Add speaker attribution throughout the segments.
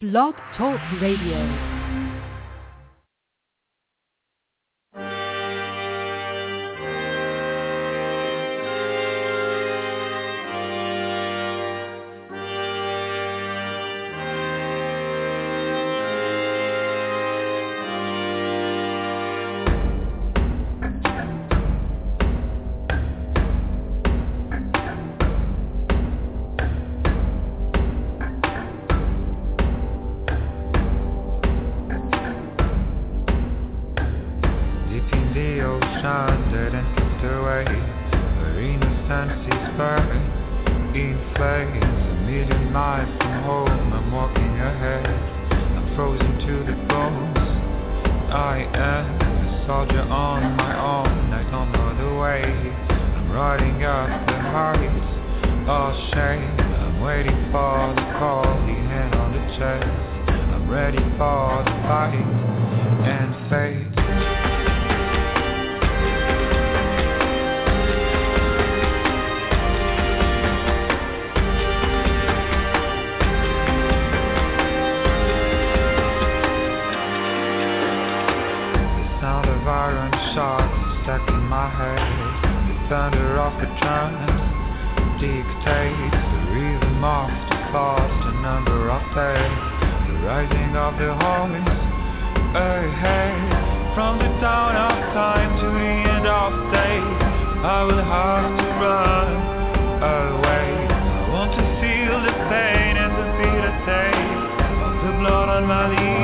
Speaker 1: Blog Talk Radio.
Speaker 2: Waiting for the call. The hand on the chest I'm ready for the fight. And of iron shots stuck in my head. Thunder of the drums dictates The rhythm of the thoughts, the number of days The rising of the horns ahead From the dawn of time to the end of days I will have to run away. I want to feel the pain and the bitter taste Of the blood on my lips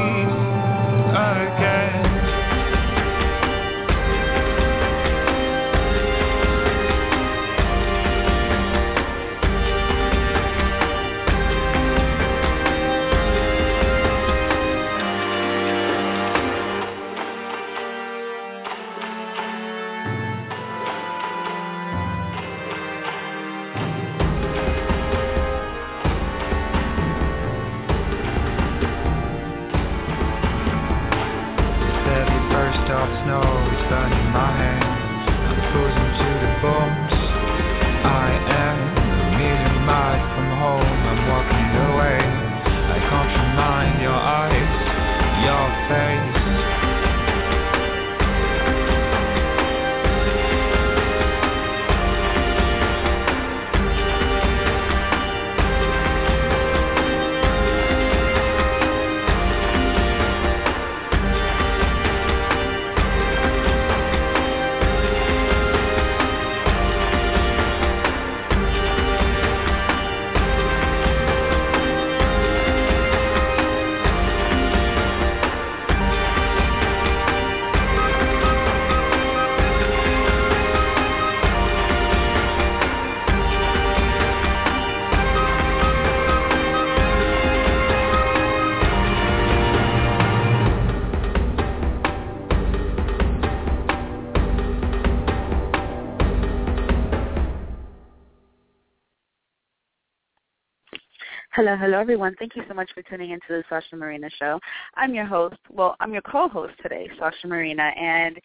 Speaker 3: Hello, hello everyone. Thank you so much for tuning into the Sasha Marina show. I'm your host. Well, I'm your co-host today, Sasha Marina, and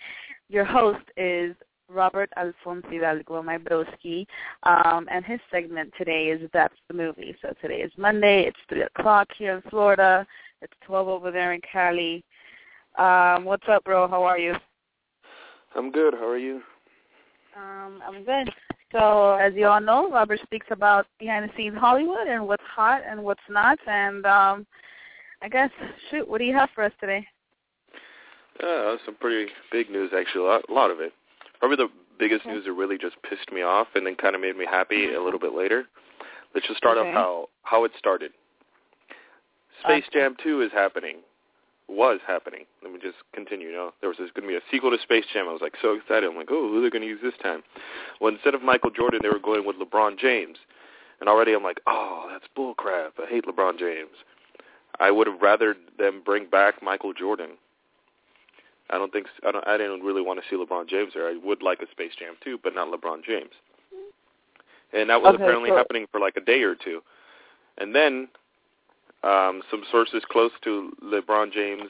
Speaker 3: your host is Robert Alfonso Hidalgo, my broski, um, and his segment today is That's the Movie. So today is Monday. It's 3 o'clock here in Florida. It's 12 over there in Cali. Um, what's up, bro? How are you?
Speaker 4: I'm good. How are you?
Speaker 3: Um, I'm good. So, as you all know, Robert speaks about behind the scenes Hollywood and what's hot and what's not. And um, I guess, shoot, what do you have for us today?
Speaker 4: Uh, some pretty big news, actually. A lot, a lot of it. Probably the biggest news that really just pissed me off and then kind of made me happy a little bit later. Let's just start
Speaker 3: Okay.
Speaker 4: off how how it started. Space
Speaker 3: Okay.
Speaker 4: Jam 2 is happening. Was happening. Let me just continue. You know, there was this going to be a sequel to Space Jam. I was like so excited. I'm like, oh, who are they going to use this time? Well, instead of Michael Jordan, they were going with LeBron James. And already I'm like, oh, that's bullcrap. I hate LeBron James. I would have rather them bring back Michael Jordan. I don't think I don't I didn't really want to see LeBron James there. I would like a Space Jam too, but not LeBron James. And that was
Speaker 3: Okay,
Speaker 4: apparently
Speaker 3: so-
Speaker 4: happening for like a day or two. And then um some sources close to LeBron James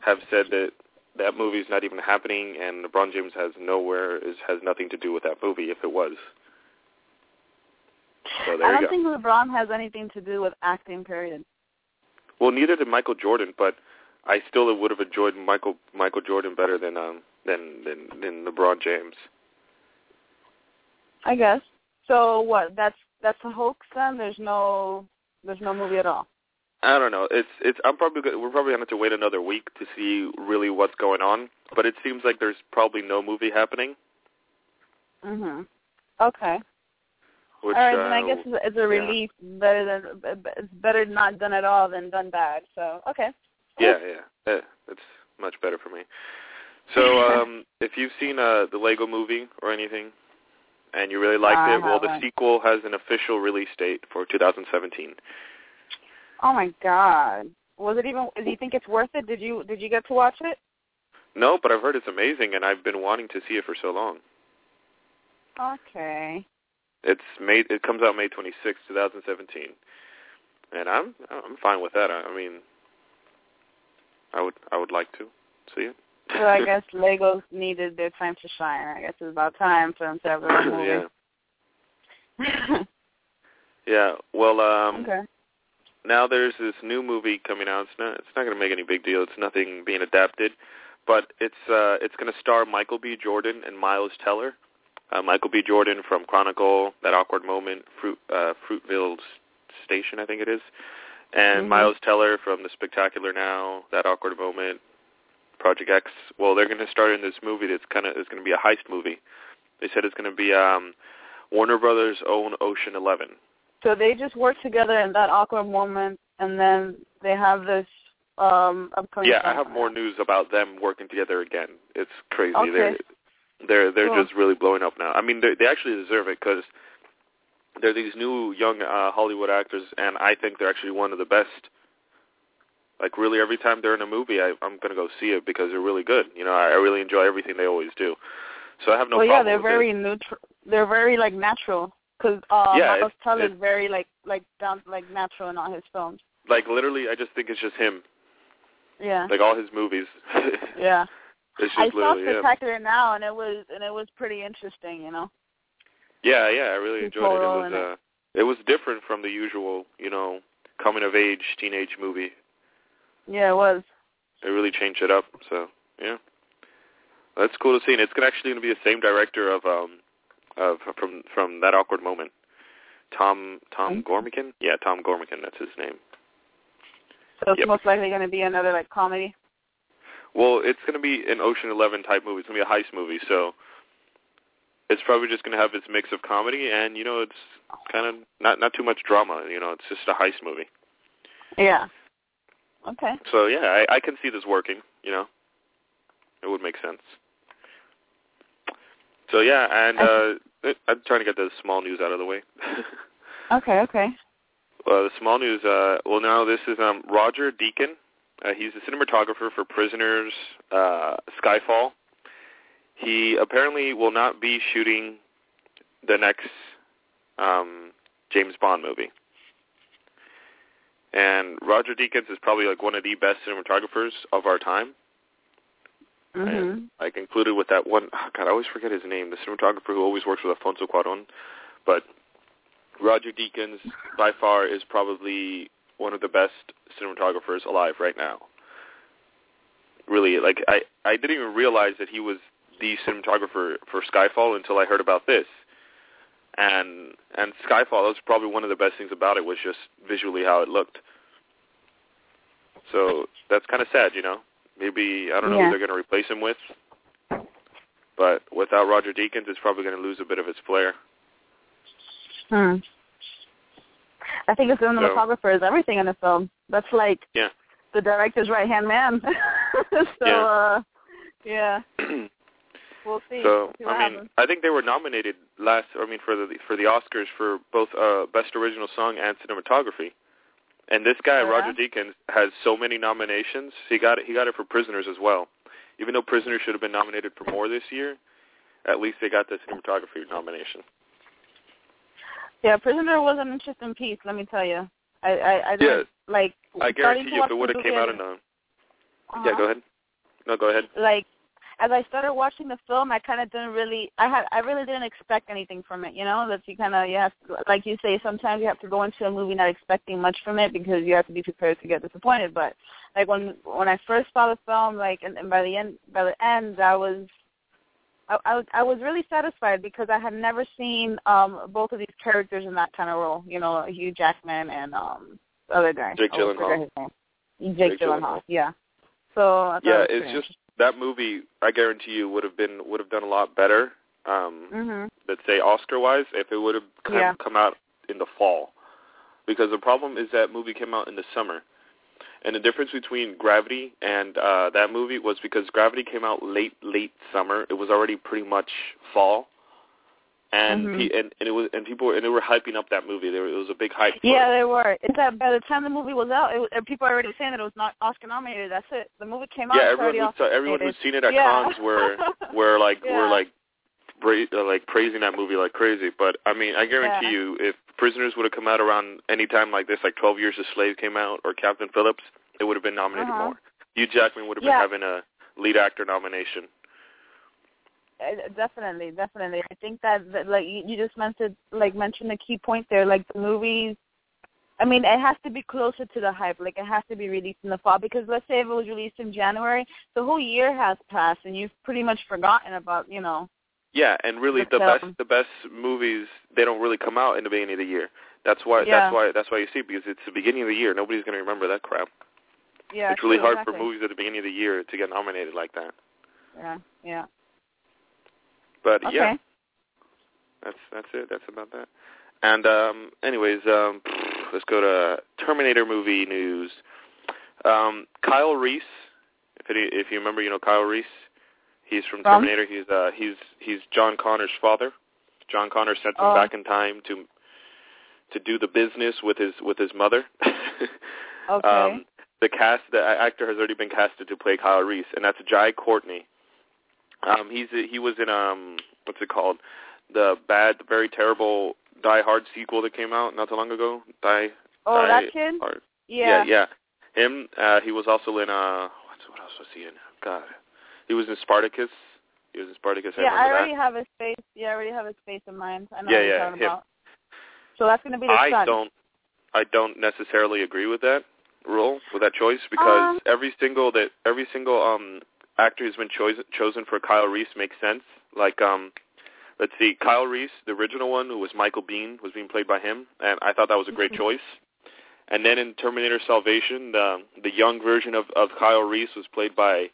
Speaker 4: have said that that movie is not even happening and LeBron James has nowhere is has nothing to do with that movie if it was. So
Speaker 3: I don't think LeBron has anything to do with acting. Period.
Speaker 4: Well, neither did Michael Jordan, but I still would have enjoyed Michael Michael Jordan better than um than than than LeBron James.
Speaker 3: I guess. So what? That's that's a hoax then. There's no there's no movie at all.
Speaker 4: I don't know. It's it's. I'm probably go- we're probably gonna have to wait another week to see really what's going on. But it seems like there's probably no movie happening.
Speaker 3: Mhm. Okay.
Speaker 4: Which,
Speaker 3: all right,
Speaker 4: uh,
Speaker 3: then I guess it's, it's a relief. Better than it's better not done at all than done bad. So okay.
Speaker 4: Yeah, yeah, yeah. It's much better for me. So, um, if you've seen uh, the Lego Movie or anything, and you really liked
Speaker 3: I
Speaker 4: it, well, the sequel has an official release date for 2017.
Speaker 3: Oh my God. Was it even? Do you think it's worth it? Did you did you get to watch it?
Speaker 4: No, but I've heard it's amazing, and I've been wanting to see it for so long.
Speaker 3: Okay.
Speaker 4: It's made. It comes out May 26, 2017, and I'm I'm fine with that. I, I mean, I would I would like to see it.
Speaker 3: So I guess Legos needed their time to shine. I guess it's about time for them to have their own
Speaker 4: yeah, yeah. Well, um,
Speaker 3: okay.
Speaker 4: Now there's this new movie coming out. It's not it's not going to make any big deal. It's nothing being adapted, but it's uh it's going to star Michael B. Jordan and Miles Teller. Uh, Michael B. Jordan from Chronicle, That Awkward Moment, Fruit uh, Fruitvale Station, I think it is, and
Speaker 3: Mhm.
Speaker 4: Miles Teller from The Spectacular Now, That Awkward Moment, Project X. Well, they're going to star in this movie that's kind of is going to be a heist movie. They said it's going to be um Warner Brothers' own Ocean Eleven.
Speaker 3: So they just work together in that awkward moment, and then they have this um upcoming.
Speaker 4: Yeah, I have more news about them working together again. It's crazy.
Speaker 3: Okay.
Speaker 4: They're they're they're
Speaker 3: Cool.
Speaker 4: just really blowing up now. I mean, they they actually deserve it because they're these new young uh, Hollywood actors, and I think they're actually one of the best. Like really, every time they're in a movie, I, I'm gonna go see it because they're really good. You know, I, I really enjoy everything they always do. So I have no
Speaker 3: well, yeah, they're very neutral. They're very like natural. Because uh,
Speaker 4: Yeah,
Speaker 3: Miles Teller is very like like down like natural in all his films.
Speaker 4: Like literally, I just think it's just him.
Speaker 3: Yeah.
Speaker 4: Like all his movies.
Speaker 3: yeah.
Speaker 4: it's just
Speaker 3: I saw
Speaker 4: literally him.
Speaker 3: Now, and it was and it was pretty interesting. You know.
Speaker 4: Yeah, yeah, I really enjoyed it. It was
Speaker 3: in it.
Speaker 4: uh it was different from the usual, you know, coming of age teenage movie.
Speaker 3: Yeah, it was.
Speaker 4: It really changed it up. So yeah, that's cool to see. And it's gonna actually going to be the same director of um of from from that awkward moment. Tom Tom
Speaker 3: Okay.
Speaker 4: Gormican. Yeah, Tom Gormican. That's his name.
Speaker 3: So it's
Speaker 4: Yep.
Speaker 3: most likely going to be another like comedy.
Speaker 4: Well, it's going to be an Ocean Eleven type movie. It's going to be a heist movie. So it's probably just going to have its mix of comedy and you know it's kind of not not too much drama. You know, it's just a heist movie.
Speaker 3: Yeah. Okay.
Speaker 4: So yeah, I, I can see this working. You know, it would make sense. So yeah, and uh, I'm trying to get the small news out of the way.
Speaker 3: Okay. Okay.
Speaker 4: well, the small news. Uh, well, now this is um, Roger Deakins. Uh, he's a cinematographer for Prisoners, uh, Skyfall. He apparently will not be shooting the next um, James Bond movie. And Roger Deakins is probably like one of the best cinematographers of our time.
Speaker 3: Mhm.
Speaker 4: Like included with that one, oh God, I always forget his name. The cinematographer who always works with Alfonso Cuarón, but Roger Deakins by far is probably one of the best cinematographers alive right now. Really, like I, I didn't even realize that he was the cinematographer for Skyfall until I heard about this. And and Skyfall, that was probably one of the best things about it was just visually how it looked. So that's kind of sad, you know. Maybe I don't know
Speaker 3: Yeah.
Speaker 4: who they're going to replace him with, but without Roger Deakins, it's probably going to lose a bit of its flair.
Speaker 3: Hmm. I think the cinematographer is everything in the film. That's like
Speaker 4: Yeah.
Speaker 3: the director's right hand man. so
Speaker 4: Yeah.
Speaker 3: uh yeah, we'll see.
Speaker 4: So
Speaker 3: see
Speaker 4: I mean,
Speaker 3: happens.
Speaker 4: I think they were nominated last. I mean, for the for the Oscars for both uh, best original song and cinematography. And this guy,
Speaker 3: yeah?
Speaker 4: Roger Deakins, has so many nominations. He got it. He got it for Prisoners as well. Even though Prisoners should have been nominated for more this year, at least they got the cinematography nomination.
Speaker 3: Yeah, Prisoner was an interesting piece. Let me tell you. I I, I didn't like.
Speaker 4: I guarantee you, if it would have came out in a yeah,
Speaker 3: Uh-huh.
Speaker 4: go ahead. No, go ahead.
Speaker 3: like as I started watching the film, I kind of didn't really, I had, I really didn't expect anything from it. You know, that you kind of, you have, to, like you say, sometimes you have to go into a movie not expecting much from it because you have to be prepared to get disappointed. But like when when I first saw the film, like, and, and by the end, by the end, I was I, I, I was really satisfied because I had never seen um both of these characters in that kind of role. You know, Hugh Jackman and um the other guy.
Speaker 4: Jake Gyllenhaal.
Speaker 3: Jake, Jake Gyllenhaal. Yeah. So
Speaker 4: yeah, it's just that movie. I guarantee you would have been would have done a lot better. Um,
Speaker 3: mm-hmm.
Speaker 4: Let's say Oscar wise, if it would have come,
Speaker 3: yeah.
Speaker 4: come out in the fall, because the problem is that movie came out in the summer. And the difference between Gravity and uh, that movie was because Gravity came out late, late summer. It was already pretty much fall, and
Speaker 3: mm-hmm.
Speaker 4: pe- and, and it was and people were, and they were hyping up that movie. There it was a big hype.
Speaker 3: Yeah, they were. Is that by the time the movie was out, it, people were already saying that it was not Oscar nominated. That's it. The movie came out.
Speaker 4: Yeah, everyone
Speaker 3: who's
Speaker 4: everyone who's seen it at
Speaker 3: yeah.
Speaker 4: cons were were like
Speaker 3: yeah.
Speaker 4: were like bra- uh, like praising that movie like crazy. But I mean, I guarantee
Speaker 3: yeah.
Speaker 4: you, if Prisoners would have come out around any time like this, like Twelve Years a Slave came out or Captain Phillips, it would have been nominated
Speaker 3: uh-huh.
Speaker 4: more. Hugh Jackman would have been having a lead actor nomination.
Speaker 3: Uh, definitely, definitely. I think that, that like you, you just mentioned, like mentioned a key point there. Like the movies, I mean, it has to be closer to the hype. Like it has to be released in the fall because let's say if it was released in January, the whole year has passed and you've pretty much forgotten about, you know.
Speaker 4: Yeah, and really
Speaker 3: the,
Speaker 4: the best the best movies they don't really come out in the beginning of the year. That's why
Speaker 3: yeah.
Speaker 4: that's why that's why you see because it's the beginning of the year. Nobody's going to remember that crap.
Speaker 3: Yeah,
Speaker 4: it's really
Speaker 3: true,
Speaker 4: hard
Speaker 3: exactly.
Speaker 4: for movies at the beginning of the year to get nominated like that.
Speaker 3: Yeah, yeah.
Speaker 4: But
Speaker 3: okay.
Speaker 4: yeah, that's that's it. That's about that. And um, anyways, um, let's go to Terminator movie news. Um, Kyle Reese, if any, if you remember, you know Kyle Reese. He's from
Speaker 3: From?
Speaker 4: Terminator. He's uh, he's he's John Connor's father. John Connor sent him
Speaker 3: Oh.
Speaker 4: back in time to to do the business with his with his mother.
Speaker 3: Okay.
Speaker 4: um, the cast, the actor has already been casted to play Kyle Reese, and that's Jai Courtney. Um, he's he was in um what's it called? The bad, very terrible Die Hard sequel that came out not too long ago. Die.
Speaker 3: oh,
Speaker 4: Die
Speaker 3: that kid.
Speaker 4: Hard.
Speaker 3: Yeah.
Speaker 4: yeah, yeah. Him. Uh, he was also in uh what what else was he in? God, he was in Spartacus. He was in Spartacus.
Speaker 3: Yeah, I
Speaker 4: remember
Speaker 3: already
Speaker 4: that.
Speaker 3: have his face. Yeah, I already have his face in mind. I know
Speaker 4: Yeah,
Speaker 3: what
Speaker 4: yeah,
Speaker 3: talking
Speaker 4: him.
Speaker 3: about. So that's going to be the
Speaker 4: I
Speaker 3: son.
Speaker 4: don't I don't necessarily agree with that rule with that choice because
Speaker 3: Um,
Speaker 4: every single that every single um actor who's been chosen chosen for Kyle Reese makes sense. Like um let's see, Kyle Reese, the original one who was Michael Biehn, was being played by him, and I thought that was a great
Speaker 3: Mhm.
Speaker 4: choice. And then in Terminator Salvation, the the young version of of Kyle Reese was played by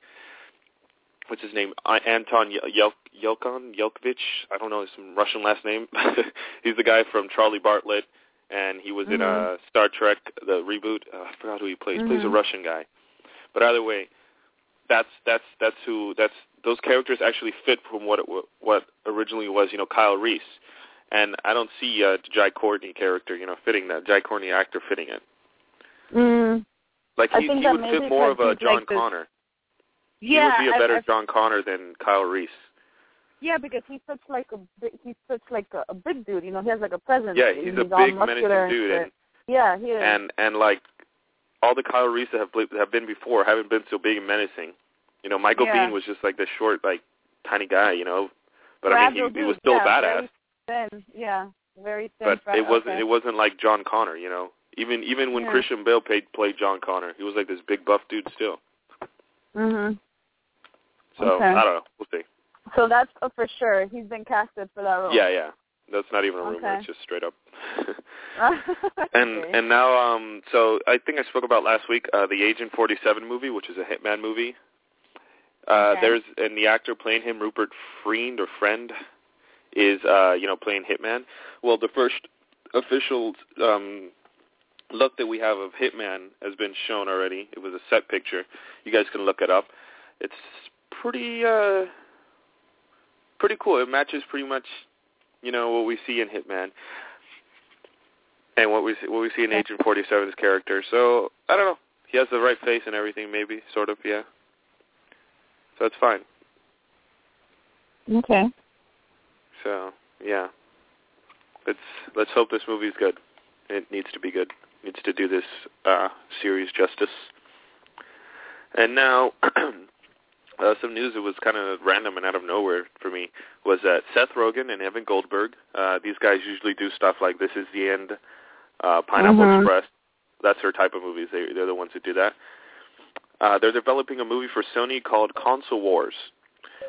Speaker 4: what's his name? Anton Yel- Yelkon Yelkovich. I don't know some Russian last name. He's the guy from Charlie Bartlett, and he was in
Speaker 3: Mhm.
Speaker 4: uh, Star Trek the reboot. Uh, I forgot who he plays. He Plays a
Speaker 3: Mhm.
Speaker 4: Russian guy. But either way, that's that's that's who that's those characters actually fit from what it what originally was. You know, Kyle Reese. And I don't see uh, the Jai Courtney character, you know, fitting that Jai Courtney actor fitting it.
Speaker 3: Mm,
Speaker 4: Like
Speaker 3: I
Speaker 4: he, he would fit more of a John
Speaker 3: like
Speaker 4: Connor.
Speaker 3: yeah,
Speaker 4: he would be a
Speaker 3: I-
Speaker 4: better
Speaker 3: I-
Speaker 4: John Connor than Kyle Reese.
Speaker 3: yeah, because he's such like a big, he's such like a, a big dude. You know, he has like a presence.
Speaker 4: Yeah, he's a
Speaker 3: all
Speaker 4: big menacing
Speaker 3: muscular
Speaker 4: dude,
Speaker 3: and,
Speaker 4: and
Speaker 3: yeah, he is.
Speaker 4: and and like all the Kyle Reese that have have been before haven't been so big and menacing. You know, Michael
Speaker 3: Yeah.
Speaker 4: Biehn was just like this short, like tiny guy. You know, but
Speaker 3: Fragile
Speaker 4: I mean, he, he was still
Speaker 3: yeah,
Speaker 4: a badass.
Speaker 3: Very thin, yeah, very thin.
Speaker 4: But it wasn't
Speaker 3: okay.
Speaker 4: it wasn't like John Connor. You know, even even when
Speaker 3: Yeah.
Speaker 4: Christian Bale played played John Connor, he was like this big buff dude still.
Speaker 3: Mhm.
Speaker 4: So
Speaker 3: Okay.
Speaker 4: I don't know. We'll see.
Speaker 3: So that's for sure. He's been casted for that role.
Speaker 4: Yeah, yeah. That's not even a rumor.
Speaker 3: Okay.
Speaker 4: It's just straight up. And and now um so I think I spoke about last week uh the Agent 47 movie, which is a Hitman movie. Uh
Speaker 3: Okay.
Speaker 4: there's and the actor playing him Rupert Friend or Friend is uh you know playing Hitman. Well, the first official um look that we have of Hitman has been shown already. It was a set picture. You guys can look it up. It's pretty uh pretty cool. It matches pretty much you know what we see in Hitman and what we see, what we see in Agent 47's character. So I don't know. He has the right face and everything, maybe, sort of, yeah. So it's fine.
Speaker 3: Okay.
Speaker 4: So yeah, let's let's hope this movie's good. It needs to be good. It needs to do this uh, series justice. And now, uh, some news that was kind of random and out of nowhere for me was that Seth Rogen and Evan Goldberg, uh, these guys usually do stuff like This Is the End, uh, Pineapple
Speaker 3: Mhm.
Speaker 4: Express. That's their type of movies. They, they're the ones who do that. Uh, they're developing a movie for Sony called Console Wars.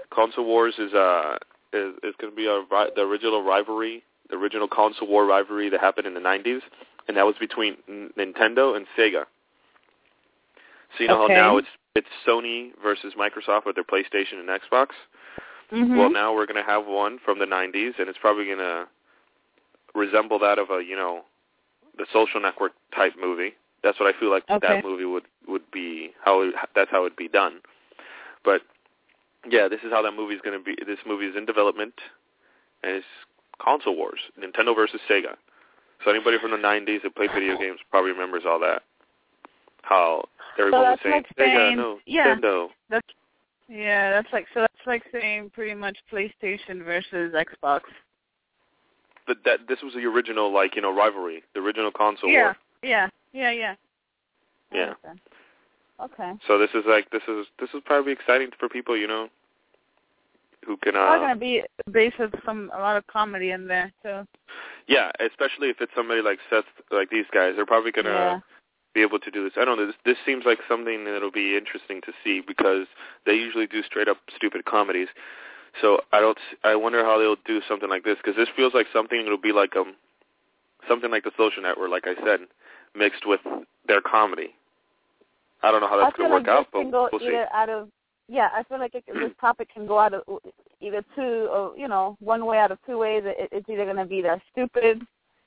Speaker 4: Console Wars is uh is, is going to be a the original rivalry, the original console war rivalry that happened in the 90s, and that was between N- Nintendo and Sega. So you know
Speaker 3: Okay.
Speaker 4: how now it's it's Sony versus Microsoft with their PlayStation and Xbox.
Speaker 3: Mhm.
Speaker 4: Well, now we're going to have one from the 90s, and it's probably going to resemble that of a you know the Social Network type movie. That's what I feel like
Speaker 3: Okay.
Speaker 4: that movie would would be how it, that's how it'd be done. But yeah, this is how that movie's going to be. This movie is in development, and it's console wars, Nintendo versus Sega. So anybody from the 90s that played video games probably remembers all that. How everyone was
Speaker 3: that's
Speaker 4: saying
Speaker 3: like
Speaker 4: Sega,
Speaker 3: saying-
Speaker 4: no,
Speaker 3: yeah.
Speaker 4: Nintendo.
Speaker 3: That's yeah. That's like so. That's like saying pretty much PlayStation versus Xbox.
Speaker 4: But that this was the original like you know rivalry, the original console
Speaker 3: yeah.
Speaker 4: war.
Speaker 3: Yeah. Yeah. Yeah. I
Speaker 4: Yeah.
Speaker 3: Okay.
Speaker 4: So this is like this is this is probably exciting for people you know who can
Speaker 3: Probably
Speaker 4: uh
Speaker 3: gonna be based of some a lot of comedy in there too.
Speaker 4: yeah especially if it's somebody like Seth like these guys they're probably gonna
Speaker 3: Yeah.
Speaker 4: Be able to do this. I don't know. This, this seems like something that'll be interesting to see because they usually do straight up stupid comedies. So I don't. I wonder how they'll do something like this because this feels like something that'll be like um something like the Social Network, like I said, mixed with their comedy. I don't know how that's gonna
Speaker 3: like
Speaker 4: work out, but we'll see.
Speaker 3: either out of yeah. I feel like it, this topic can go out of either two or you know one way out of two ways. It, it's either gonna be the stupid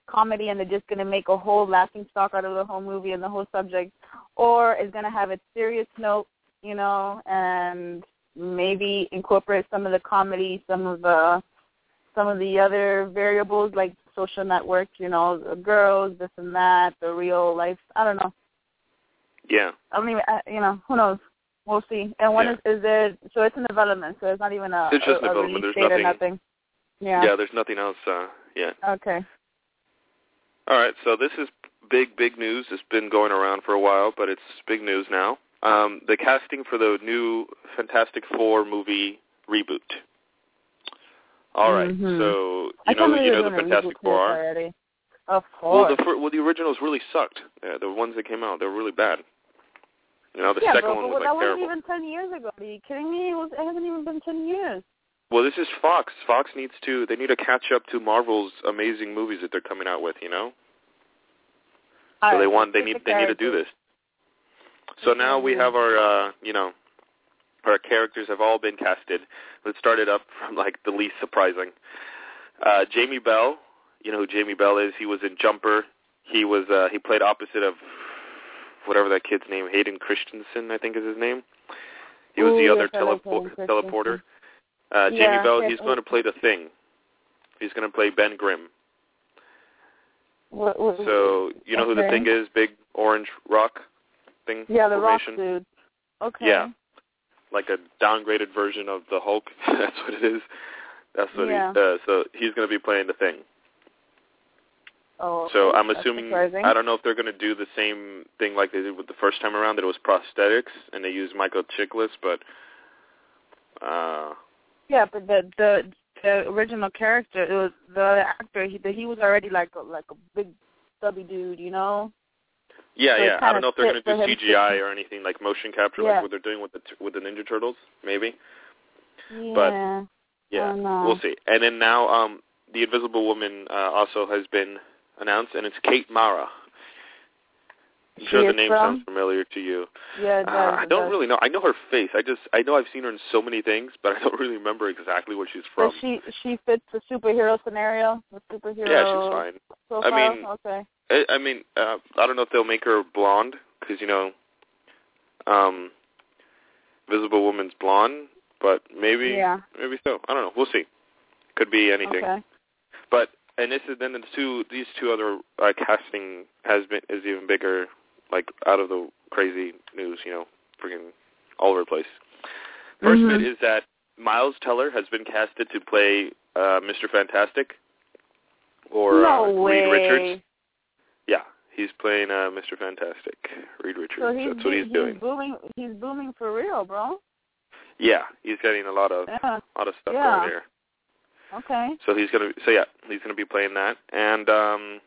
Speaker 3: comedy and they're just gonna make a whole laughing stock out of the whole movie and the whole subject, or it's gonna have a serious note, you know, and maybe incorporate some of the comedy, some of the some of the other variables like social network, you know, the girls, this and that, the real life. I don't know.
Speaker 4: Yeah.
Speaker 3: I don't even, I, you know, who knows? We'll see. And when
Speaker 4: Yeah.
Speaker 3: is is there? So it's in development. So it's not even a,
Speaker 4: It's just
Speaker 3: a, a
Speaker 4: development. There's nothing-
Speaker 3: nothing. Yeah.
Speaker 4: Yeah. There's nothing else uh, yet.
Speaker 3: Okay.
Speaker 4: All right, so this is big, big news. It's been going around for a while, but it's big news now. Um, the casting for the new Fantastic Four movie reboot. All right,
Speaker 3: Mhm.
Speaker 4: so
Speaker 3: I
Speaker 4: you know, you know the Fantastic Four are.
Speaker 3: Of
Speaker 4: Well,
Speaker 3: course.
Speaker 4: the fir- well, the originals really sucked. Yeah, the ones that came out, they were really bad. You know, the
Speaker 3: yeah,
Speaker 4: second one
Speaker 3: but
Speaker 4: was
Speaker 3: that
Speaker 4: like
Speaker 3: wasn't even ten years ago. Are you kidding me? It, was, it hasn't even been ten years.
Speaker 4: Well, this is Fox. Fox needs to. They need to catch up to Marvel's amazing movies that they're coming out with. You know.
Speaker 3: All
Speaker 4: so
Speaker 3: right,
Speaker 4: they want they need they need to do this. So now we have our uh you know our characters have all been casted. Let's start it up from like the least surprising. Uh Jamie Bell, you know who Jamie Bell is? He was in Jumper. He was uh he played opposite of whatever that kid's name, Hayden Christensen, I think is his name. He was
Speaker 3: Ooh,
Speaker 4: the other
Speaker 3: yes, I
Speaker 4: telepo-
Speaker 3: Hayden Christensen.
Speaker 4: teleporter. Uh Jamie
Speaker 3: Yeah,
Speaker 4: Bell, he's going to play the thing. He's going to play Ben Grimm.
Speaker 3: What, what,
Speaker 4: So you know who the thing is? Big orange rock thing
Speaker 3: yeah, the rock dude. Okay.
Speaker 4: Yeah. Like a downgraded version of the Hulk. That's what it is. That's what
Speaker 3: Yeah.
Speaker 4: he does. So he's going to be playing the thing.
Speaker 3: Oh,
Speaker 4: So. I'm assuming
Speaker 3: surprising.
Speaker 4: I don't know if they're going to do the same thing like they did with the first time around that it was prosthetics and they used Michael Chiklis, but uh
Speaker 3: Yeah, but the the the original character, it was the actor. He he was already like a, like a big stubby dude, you know.
Speaker 4: yeah,
Speaker 3: So
Speaker 4: yeah. I don't know if they're going to do CGI or anything like motion capture
Speaker 3: Yeah.
Speaker 4: like what they're doing with the with the Ninja Turtles, maybe.
Speaker 3: Yeah.
Speaker 4: But- Yeah, we'll see. And then now, um, the Invisible Woman uh, also has been announced, and it's Kate Mara. I'm sure the name
Speaker 3: from?
Speaker 4: sounds familiar to you.
Speaker 3: yeah,
Speaker 4: Uh,
Speaker 3: does,
Speaker 4: I don't really know. I know her face. I just I know I've seen her in so many things, but I don't really remember exactly where she's from.
Speaker 3: Does she she fits the superhero scenario, the superhero.
Speaker 4: yeah, she's fine.
Speaker 3: Profile?
Speaker 4: I mean,
Speaker 3: okay.
Speaker 4: I, I mean, uh, I don't know if they'll make her blonde because you know, um, Visible Woman's blonde, but maybe
Speaker 3: Yeah.
Speaker 4: maybe so. I don't know. We'll see. Could be anything.
Speaker 3: Okay.
Speaker 4: But and this is then the two these two other uh, casting has been is even bigger, like out of the crazy news, you know, freaking all over the place. 1st
Speaker 3: Mhm.
Speaker 4: bit is that Miles Teller has been casted to play uh, Mr. Fantastic, or
Speaker 3: no
Speaker 4: uh,
Speaker 3: way.
Speaker 4: Reed Richards. Yeah, he's playing uh, Mr. Fantastic, Reed Richards.
Speaker 3: So he's
Speaker 4: That's what he's
Speaker 3: he's
Speaker 4: doing.
Speaker 3: booming. He's booming for real, bro.
Speaker 4: Yeah, he's getting a lot of
Speaker 3: Yeah.
Speaker 4: a lot of stuff
Speaker 3: Yeah.
Speaker 4: over there.
Speaker 3: Okay.
Speaker 4: So he's gonna. So yeah, he's gonna be playing that. And um,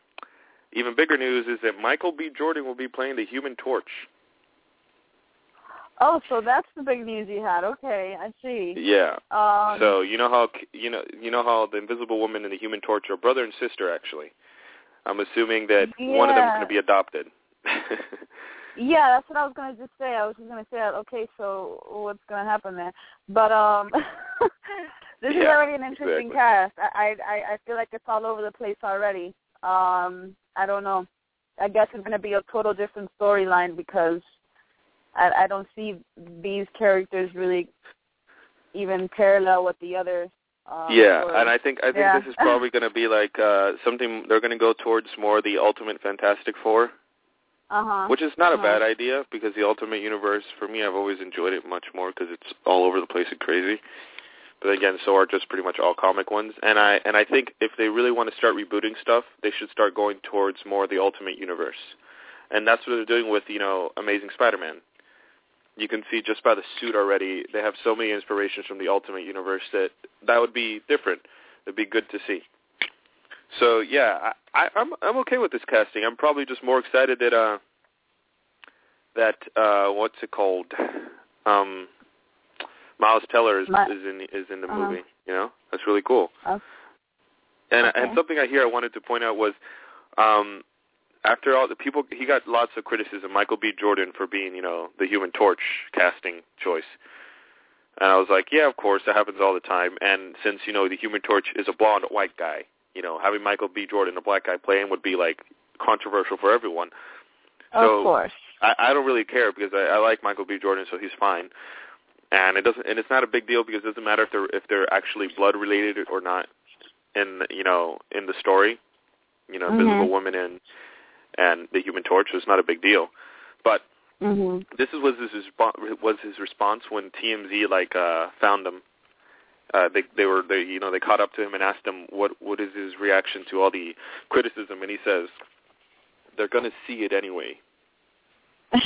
Speaker 4: even bigger news is that Michael B. Jordan will be playing the Human Torch.
Speaker 3: Oh, so that's the big news you had. Okay, I see.
Speaker 4: Yeah.
Speaker 3: Um,
Speaker 4: so you know how you know you know how the Invisible Woman and the Human Torch are brother and sister. Actually, I'm assuming that one of them is going to be adopted.
Speaker 3: Yeah, that's what I was gonna just say. I was just gonna say, okay, so what's gonna happen there? But um, this is already an interesting
Speaker 4: exactly.
Speaker 3: cast. I, I I feel like it's all over the place already. Um, I don't know. I guess it's gonna be a total different storyline because I I don't see these characters really even parallel with the other. Um,
Speaker 4: yeah,
Speaker 3: stories.
Speaker 4: and I think I think
Speaker 3: Yeah.
Speaker 4: this is probably going to be like uh something they're going to go towards more the Ultimate Fantastic Four,
Speaker 3: uh-huh.
Speaker 4: which is not a
Speaker 3: Uh-huh.
Speaker 4: bad idea because the Ultimate Universe for me I've always enjoyed it much more because it's all over the place and crazy. But again, so are just pretty much all comic ones. And I and I think if they really want to start rebooting stuff, they should start going towards more the Ultimate Universe. And that's what they're doing with, you know, Amazing Spider-Man. You can see just by the suit already, they have so many inspirations from the Ultimate Universe that that would be different. It'd be good to see. So yeah, I, I, I'm I'm okay with this casting. I'm probably just more excited that uh that uh what's it called? Um Miles Teller is
Speaker 3: Mi-
Speaker 4: is in is in the
Speaker 3: Uh-huh.
Speaker 4: movie. You know, that's really cool.
Speaker 3: Oh.
Speaker 4: And
Speaker 3: Okay.
Speaker 4: and something I hear I wanted to point out was, um, after all the people, he got lots of criticism. Michael B. Jordan for being you know the Human Torch casting choice. And I was like, yeah, of course, that happens all the time. And since you know the Human Torch is a blonde white guy, you know having Michael B. Jordan, a black guy, playing would be like controversial for everyone. So
Speaker 3: of course.
Speaker 4: I, I don't really care because I, I like Michael B. Jordan, so he's fine. And it doesn't, and it's not a big deal because it doesn't matter if they're if they're actually blood related or not. In you know in the story, you know,
Speaker 3: Mhm.
Speaker 4: Invisible Woman and and the Human Torch was not a big deal. But
Speaker 3: Mhm.
Speaker 4: this is was his respo- was his response when TMZ like uh found him. Uh, they they were they you know they caught up to him and asked him what what is his reaction to all the criticism, and he says they're going to see it anyway. It-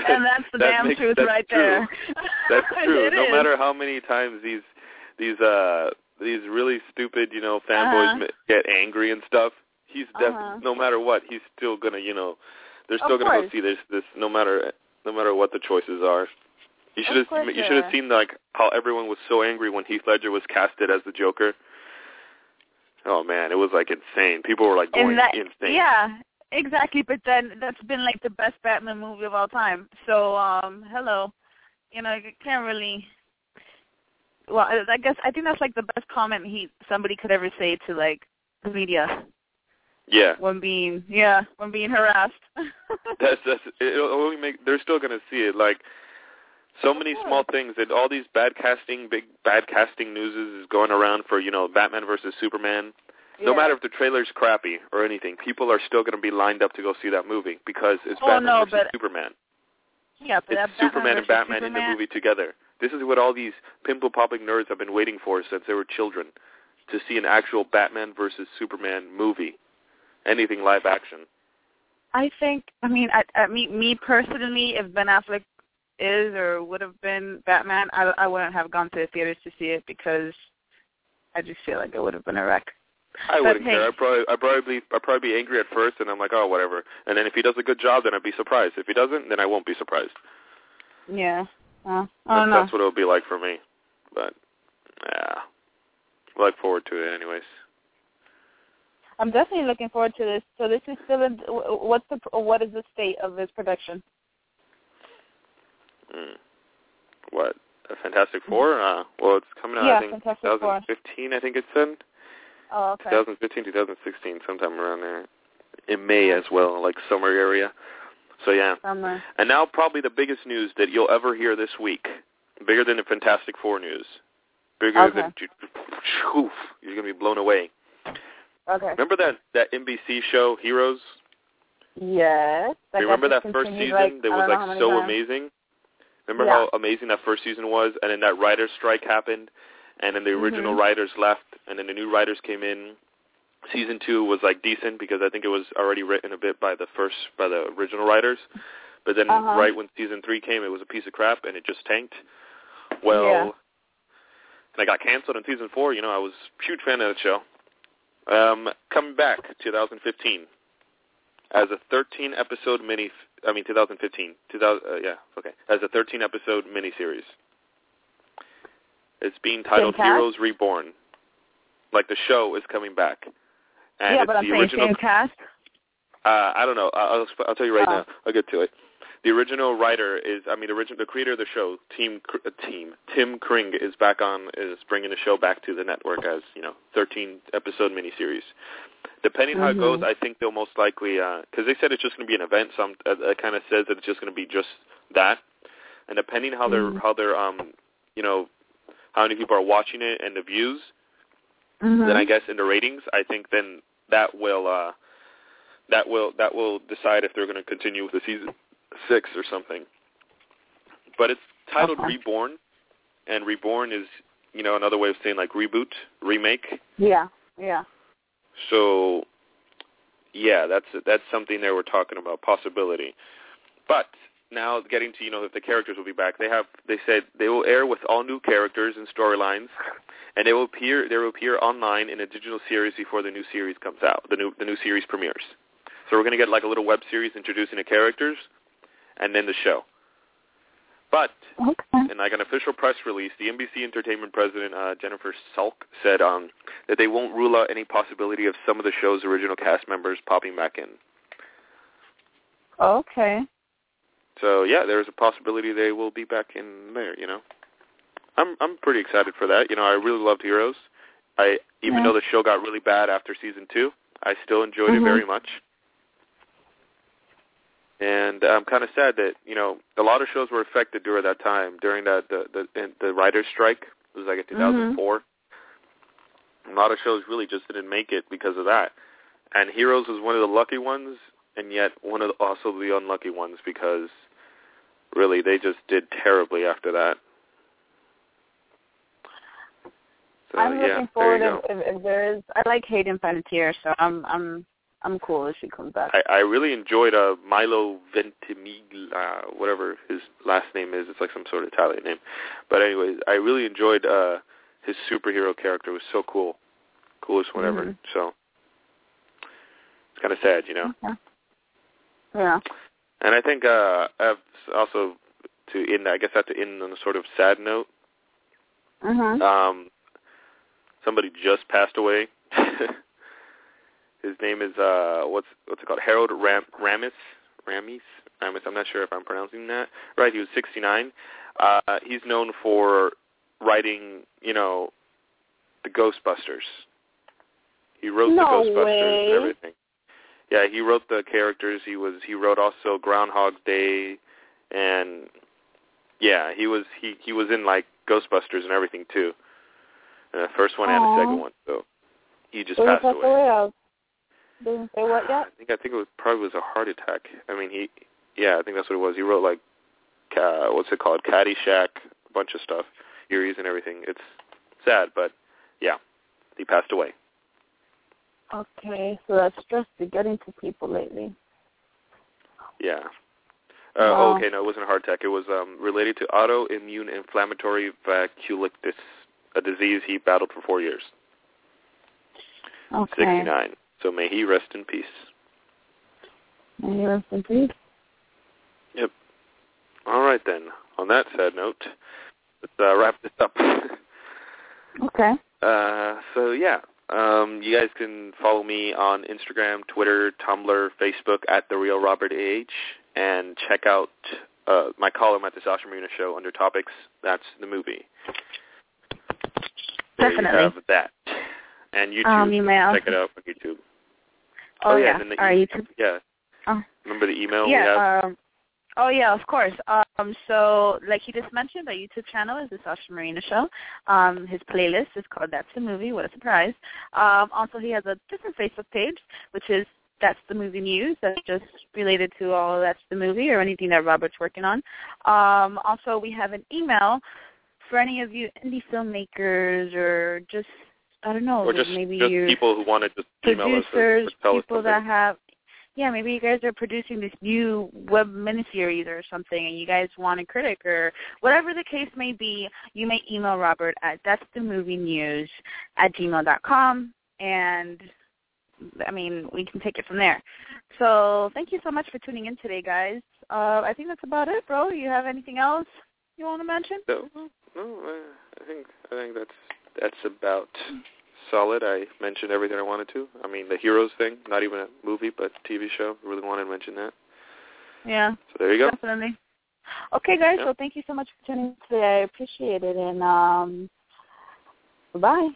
Speaker 3: and that's the
Speaker 4: that
Speaker 3: damn
Speaker 4: makes-
Speaker 3: truth right
Speaker 4: true.
Speaker 3: there.
Speaker 4: That's true. No
Speaker 3: is.
Speaker 4: matter how many times these these uh these really stupid you know fanboys
Speaker 3: Uh-huh.
Speaker 4: get angry and stuff, he's def-
Speaker 3: Uh-huh.
Speaker 4: no matter what, he's still gonna you know they're
Speaker 3: Of
Speaker 4: still gonna go see this this no matter no matter what the choices are. You should
Speaker 3: Of
Speaker 4: have you should have seen like how everyone was so angry when Heath Ledger was casted as the Joker. Oh man, it was like insane. People were like going
Speaker 3: that,
Speaker 4: insane.
Speaker 3: yeah, exactly. But then that's been like the best Batman movie of all time. So, um, hello, you know, you can't really. Well, I I guess I think that's like the best comment he somebody could ever say to like the media
Speaker 4: Yeah.
Speaker 3: when being yeah when being harassed.
Speaker 4: that's that's it'll only make they're still gonna see it like so many small things that all these bad casting big bad casting news is going around for you know batman versus superman no matter if the trailer's crappy or anything people are still going to be lined up to go see that movie because it's
Speaker 3: Oh,
Speaker 4: batman
Speaker 3: no,
Speaker 4: versus superman.
Speaker 3: Yeah, but
Speaker 4: it's superman and batman in the movie together. This is what all these pimple popping nerds have been waiting for since they were children to see an actual batman versus superman movie. Anything live action.
Speaker 3: I think. I mean, I, I me me personally, if Ben Affleck is or would have been Batman, I I wouldn't have gone to the theaters to see it because I just feel like it would have been a wreck.
Speaker 4: I wouldn't care. I'd probably, I'd probably, I'd probably be angry at first, and I'm like, oh, whatever. And then if he does a good job, then I'd be surprised. If he doesn't, then I won't be surprised.
Speaker 3: Yeah. Well, I
Speaker 4: That's,
Speaker 3: don't know.
Speaker 4: that's what it'll be like for me. But yeah, I look forward to it, anyways.
Speaker 3: I'm definitely looking forward to this. So this is still in, what's the what is the state of this production?
Speaker 4: Mm. What? A Fantastic Four? Uh, well, it's coming out.
Speaker 3: Yeah,
Speaker 4: I think
Speaker 3: Fantastic Four.
Speaker 4: 2015. I think it's in
Speaker 3: Oh, okay.
Speaker 4: 2015, 2016, sometime around there. In May as well, like summer area. So yeah.
Speaker 3: Summer.
Speaker 4: And now probably the biggest news that you'll ever hear this week, bigger than the Fantastic Four news, bigger
Speaker 3: Okay.
Speaker 4: than oof, you're gonna be blown away.
Speaker 3: Okay.
Speaker 4: Remember that that NBC show Heroes?
Speaker 3: Yes.
Speaker 4: Remember that first season
Speaker 3: like,
Speaker 4: that was
Speaker 3: don't know how
Speaker 4: like so
Speaker 3: times.
Speaker 4: amazing? Remember
Speaker 3: Yeah.
Speaker 4: how amazing that first season was, and then that writer's strike happened, and then the original
Speaker 3: Mhm.
Speaker 4: writers left, and then the new writers came in. Season two was like decent because I think it was already written a bit by the first by the original writers, But then
Speaker 3: Uh-huh.
Speaker 4: right when season three came, it was a piece of crap and it just tanked. Well,
Speaker 3: Yeah.
Speaker 4: and I got canceled in season four. You know, I was a huge fan of the show. Um, coming back, 2015, as a 13 episode mini. I mean, 2015. 2000. Uh, yeah, okay. As a 13 episode miniseries. It's being titled? Heroes Reborn. Like the show is coming back. And
Speaker 3: yeah,
Speaker 4: it's
Speaker 3: but I'm
Speaker 4: the
Speaker 3: saying
Speaker 4: original
Speaker 3: same cast.
Speaker 4: uh, I don't know. I'll, I'll tell you right
Speaker 3: Oh.
Speaker 4: now. I'll get to it. The original writer is, I mean, the original, the creator of the show, Team uh, Team Tim Kring, is back on, is bringing the show back to the network as you know, 13 episode miniseries. Depending how it goes,
Speaker 3: Mhm.
Speaker 4: I think they'll most likely, because they said it's just going to be an event. Some uh, it kind of says that it's just going to be just that, and depending how they're
Speaker 3: Mhm.
Speaker 4: how they're um, you know, how many people are watching it and the views,
Speaker 3: Mhm.
Speaker 4: then I guess in the ratings, I think then that will uh, that will that will decide if they're going to continue with the season six or something. But it's titled
Speaker 3: Okay.
Speaker 4: Reborn, and Reborn is you know another way of saying like reboot, remake.
Speaker 3: Yeah, yeah.
Speaker 4: So yeah, that's that's something they were talking about possibility. But now getting to you know if the characters will be back, they have they said they will air with all new characters and storylines, and they will appear they will appear online in a digital series before the new series comes out. The new the new series premieres. So we're going to get like a little web series introducing the characters, and then the show. But
Speaker 3: Okay.
Speaker 4: in like an official press release, the NBC Entertainment president uh, Jennifer Salke said um, that they won't rule out any possibility of some of the show's original cast members popping back in.
Speaker 3: Okay.
Speaker 4: So yeah, there's a possibility they will be back in there. You know, I'm I'm pretty excited for that. You know, I really loved Heroes. I even
Speaker 3: Yeah.
Speaker 4: though the show got really bad after season two, I still enjoyed
Speaker 3: Mhm.
Speaker 4: it very much. And I'm kind of sad that you know a lot of shows were affected during that time during that the the the writers' strike. It was like in 2004. A lot of shows really just didn't make it because of that. And Heroes was one of the lucky ones, and yet one of the, also the unlucky ones because really they just did terribly after that. So
Speaker 3: I'm
Speaker 4: yeah,
Speaker 3: looking forward if, if, if there is. I like Hayden Panettiere, so I'm I'm I'm cool if she comes back.
Speaker 4: I, I really enjoyed uh, Milo Ventimiglia, whatever his last name is. It's like some sort of Italian name. But anyways, I really enjoyed uh, his superhero character. It was so cool, coolest whatever.
Speaker 3: Mhm.
Speaker 4: So it's kind of sad, you know.
Speaker 3: Okay. Yeah.
Speaker 4: And I think uh, I've also to end. I guess I have to end on a sort of sad note.
Speaker 3: Mhm.
Speaker 4: Um, somebody just passed away. His name is uh, what's what's it called? Harold Ram- Ramis. Ramis. Ramis. I'm not sure if I'm pronouncing that right. He was 69. Uh, he's known for writing, you know, the Ghostbusters. He wrote
Speaker 3: No
Speaker 4: the Ghostbusters
Speaker 3: way.
Speaker 4: and everything. Yeah, he wrote the characters. He was he wrote also Groundhog Day, and yeah, he was he he was in like Ghostbusters and everything too. Uh, the first one and the second one. So he just
Speaker 3: Did
Speaker 4: passed
Speaker 3: pass
Speaker 4: away.
Speaker 3: away? I didn't say what yet?
Speaker 4: I think I think it was probably was a heart attack. I mean, he yeah, I think that's what it was. He wrote like uh, what's it called, Caddyshack, a bunch of stuff, Eries and everything. It's sad, but yeah, he passed away.
Speaker 3: Okay, so that stress is getting to people lately.
Speaker 4: Yeah. Uh,
Speaker 3: Wow.
Speaker 4: okay, no, it wasn't a heart attack. It was um, related to autoimmune inflammatory vasculitis, a disease he battled for four years.
Speaker 3: Okay.
Speaker 4: 69. So may he rest in peace.
Speaker 3: May he rest in peace.
Speaker 4: Yep. All right then. On that sad note, let's uh, wrap this up.
Speaker 3: Okay.
Speaker 4: uh, so yeah, um, you guys can follow me on Instagram, Twitter, Tumblr, Facebook at the Real Robert Ah, and check out uh, my column at the Sasha Marina Show under topics. That's the movie. There
Speaker 3: Definitely.
Speaker 4: you have that. And YouTube,
Speaker 3: Um, you may also-
Speaker 4: check it out on YouTube.
Speaker 3: Oh,
Speaker 4: yeah,
Speaker 3: yeah.
Speaker 4: then the
Speaker 3: right,
Speaker 4: e-
Speaker 3: you too.
Speaker 4: Yeah.
Speaker 3: Oh.
Speaker 4: Remember the email we have?
Speaker 3: Yeah. Um, oh yeah, of course. Um, so like he just mentioned, our YouTube channel is the Sasha Marina Show. Um, his playlist is called That's the Movie. What a surprise! Um, also, he has a different Facebook page, which is That's the Movie News. That's just related to all That's the Movie or anything that Robert's working on. Um, also, we have an email for any of you indie filmmakers or just I don't know,
Speaker 4: or just,
Speaker 3: maybe
Speaker 4: just
Speaker 3: you
Speaker 4: people who want to just email us or, or tell us
Speaker 3: people
Speaker 4: something.
Speaker 3: that have yeah, maybe you guys are producing this new web miniseries or something, and you guys want a critic or whatever the case may be, you may email Robert at that's the movie news at gmail dot com, and I mean we can take it from there. So thank you so much for tuning in today, guys. Uh, I think that's about it, bro. You have anything else you want to mention?
Speaker 4: No, no. I think I think that's that's about solid. I mentioned everything I wanted to. I mean, the Heroes thing, not even a movie, but TV show. Really wanted to mention that.
Speaker 3: Yeah.
Speaker 4: So there you go.
Speaker 3: Definitely. Okay, guys.
Speaker 4: Yeah.
Speaker 3: Well, thank you so much for tuning in today. I appreciate it, and um, bye.